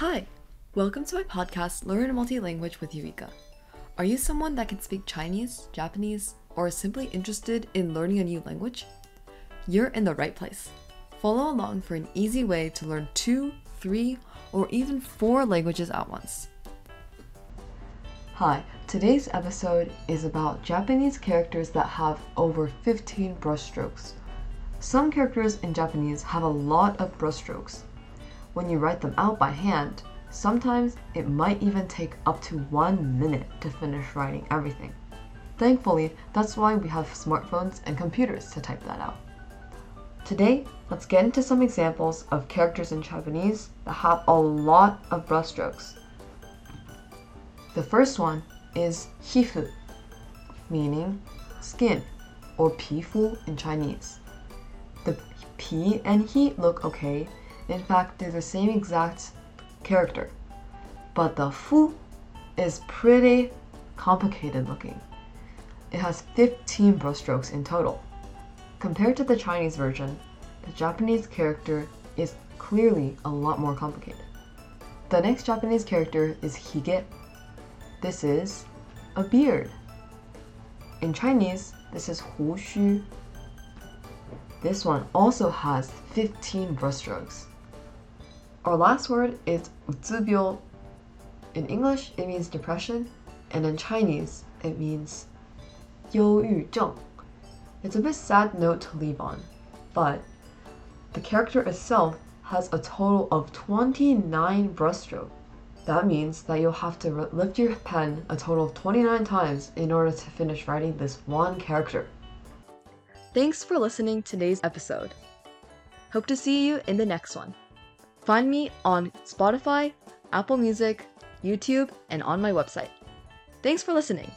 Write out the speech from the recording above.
Hi, welcome to my podcast, Learn Multilanguage with Eureka. Are you someone that can speak Chinese, Japanese, or simply interested in learning a new language? You're in the right place. Follow along for an easy way to learn two, three, or even four languages at once. Hi, today's episode is about Japanese characters that have over 15 brushstrokes. Some characters in Japanese have a lot of brushstrokes. When you write them out by hand, sometimes it might even take up to one minute to finish writing everything. Thankfully, that's why we have smartphones and computers to type that out. Today, let's get into some examples of characters in Japanese that have a lot of brushstrokes. The first one is hifu, meaning skin or pifu in Chinese. The p and he look okay. In fact, they're the same exact character. But the fu is pretty complicated looking. It has 15 brushstrokes in total. Compared to the Chinese version, the Japanese character is clearly a lot more complicated. The next Japanese character is hige this is a beard. In Chinese, this is 胡须. This one also has 15 brushstrokes. Our last word is うつ病. In English, it means depression, and in Chinese, it means 忧郁症. It's a bit sad note to leave on, but the character itself has a total of 29 brushstrokes. That means that you'll have to lift your pen a total of 29 times in order to finish writing this one character. Thanks for listening to today's episode. Hope to see you in the next one. Find me on Spotify, Apple Music, YouTube, and on my website. Thanks for listening.